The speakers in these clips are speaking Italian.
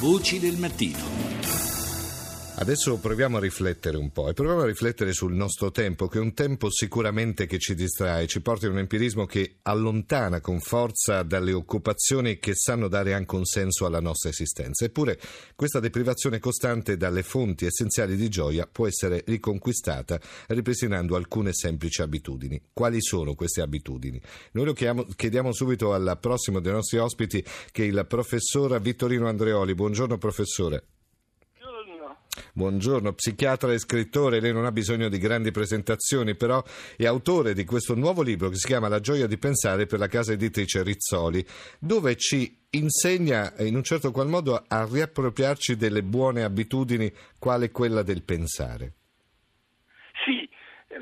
Voci del mattino. Adesso proviamo a riflettere un po' e proviamo a riflettere sul nostro tempo, che è un tempo sicuramente che ci distrae, ci porta in un empirismo che allontana con forza dalle occupazioni che sanno dare anche un senso alla nostra esistenza. Eppure questa deprivazione costante dalle fonti essenziali di gioia può essere riconquistata ripristinando alcune semplici abitudini. Quali sono queste abitudini? Noi lo chiediamo subito al prossimo dei nostri ospiti, che è il professor Vittorino Andreoli. Buongiorno professore. Buongiorno, psichiatra e scrittore, lei non ha bisogno di grandi presentazioni, però è autore di questo nuovo libro che si chiama La gioia di pensare per la casa editrice Rizzoli, dove ci insegna in un certo qual modo a riappropriarci delle buone abitudini, quale quella del pensare. Sì,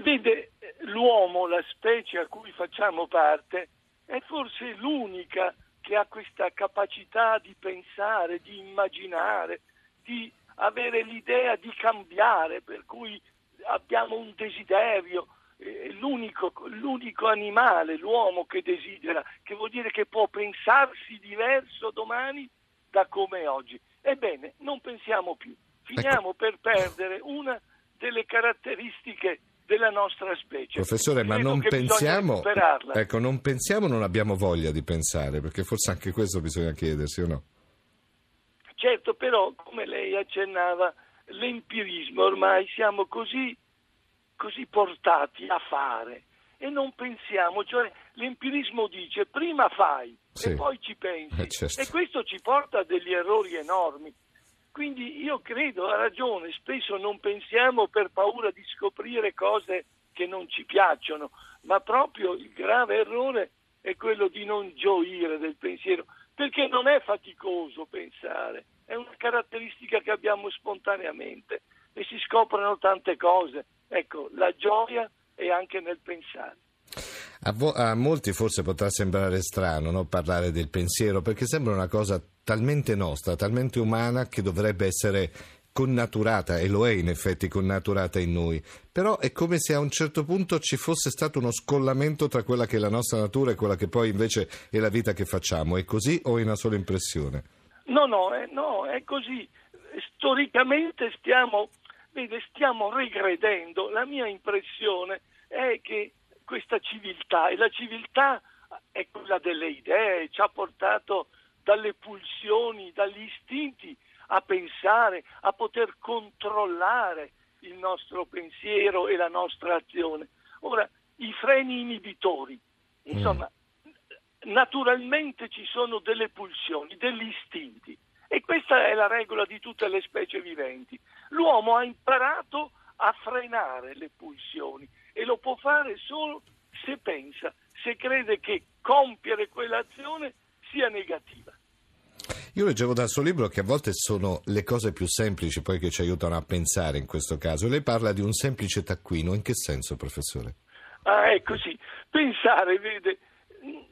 vede, l'uomo, la specie a cui facciamo parte, è forse l'unica che ha questa capacità di pensare, di immaginare, di avere l'idea di cambiare, per cui abbiamo un desiderio, eh, l'unico, l'unico, animale, l'uomo che desidera, che vuol dire che può pensarsi diverso domani da come oggi. Ebbene, non pensiamo più, finiamo ecco. per perdere una delle caratteristiche della nostra specie. Professore, Credo ma non pensiamo, ecco, non pensiamo, non abbiamo voglia di pensare, perché forse anche questo bisogna chiedersi o no? Certo, però, come lei accennava, l'empirismo ormai siamo così, così portati a fare e non pensiamo, cioè l'empirismo dice prima fai sì. e poi ci pensi eh, certo. e questo ci porta a degli errori enormi. Quindi io credo, ha ragione, spesso non pensiamo per paura di scoprire cose che non ci piacciono, ma proprio il grave errore è quello di non gioire del pensiero perché non è faticoso pensare, è una caratteristica che abbiamo spontaneamente e si scoprono tante cose. Ecco, la gioia è anche nel pensare. A, vo- a molti forse potrà sembrare strano no? parlare del pensiero perché sembra una cosa talmente nostra, talmente umana che dovrebbe essere connaturata, e lo è in effetti connaturata in noi, però è come se a un certo punto ci fosse stato uno scollamento tra quella che è la nostra natura e quella che poi invece è la vita che facciamo. È così o è una sola impressione? No, no, eh, no è così. Storicamente stiamo, vede, stiamo regredendo. La mia impressione è che questa civiltà, e la civiltà è quella delle idee, ci ha portato dalle pulsioni, dagli istinti a pensare, a poter controllare il nostro pensiero e la nostra azione. Ora, i freni inibitori, insomma, mm. naturalmente ci sono delle pulsioni, degli istinti e questa è la regola di tutte le specie viventi. L'uomo ha imparato a frenare le pulsioni e lo può fare solo se pensa, se crede che compiere quell'azione sia negativa. Io leggevo dal suo libro che a volte sono le cose più semplici poi che ci aiutano a pensare in questo caso. Lei parla di un semplice taccuino. In che senso, professore? Ah, è così. Pensare, vede,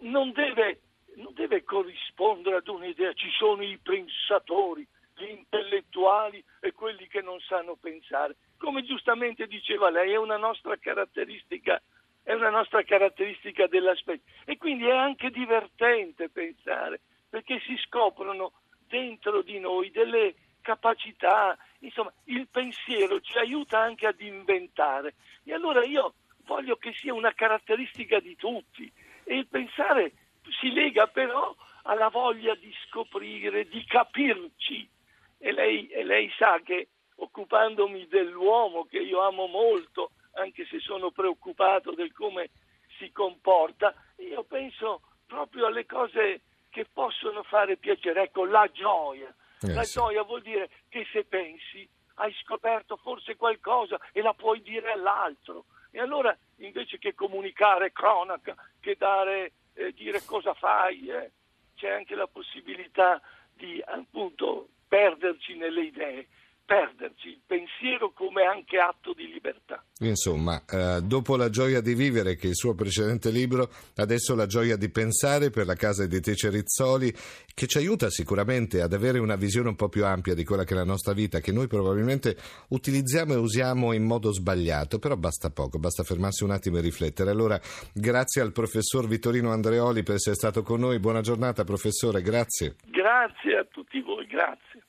non deve, non deve corrispondere ad un'idea. Ci sono i pensatori, gli intellettuali e quelli che non sanno pensare. Come giustamente diceva lei, è una nostra caratteristica è una nostra caratteristica della specie e quindi è anche divertente pensare perché si scoprono dentro di noi delle capacità, insomma il pensiero ci aiuta anche ad inventare. E allora io voglio che sia una caratteristica di tutti. E il pensare si lega però alla voglia di scoprire, di capirci. E lei, e lei sa che occupandomi dell'uomo che io amo molto, anche se sono preoccupato del come si comporta, io penso proprio alle cose che possono fare piacere. Ecco, la gioia. Eh, la sì. gioia vuol dire che se pensi hai scoperto forse qualcosa e la puoi dire all'altro. E allora invece che comunicare cronaca, che dare, eh, dire cosa fai, eh, c'è anche la possibilità di appunto perderci nelle idee perderci il pensiero come anche atto di libertà. Insomma, eh, dopo la gioia di vivere, che è il suo precedente libro, adesso la gioia di pensare per la casa editrice Rizzoli, che ci aiuta sicuramente ad avere una visione un po' più ampia di quella che è la nostra vita, che noi probabilmente utilizziamo e usiamo in modo sbagliato, però basta poco, basta fermarsi un attimo e riflettere. Allora, grazie al professor Vittorino Andreoli per essere stato con noi, buona giornata professore, grazie. Grazie a tutti voi, grazie.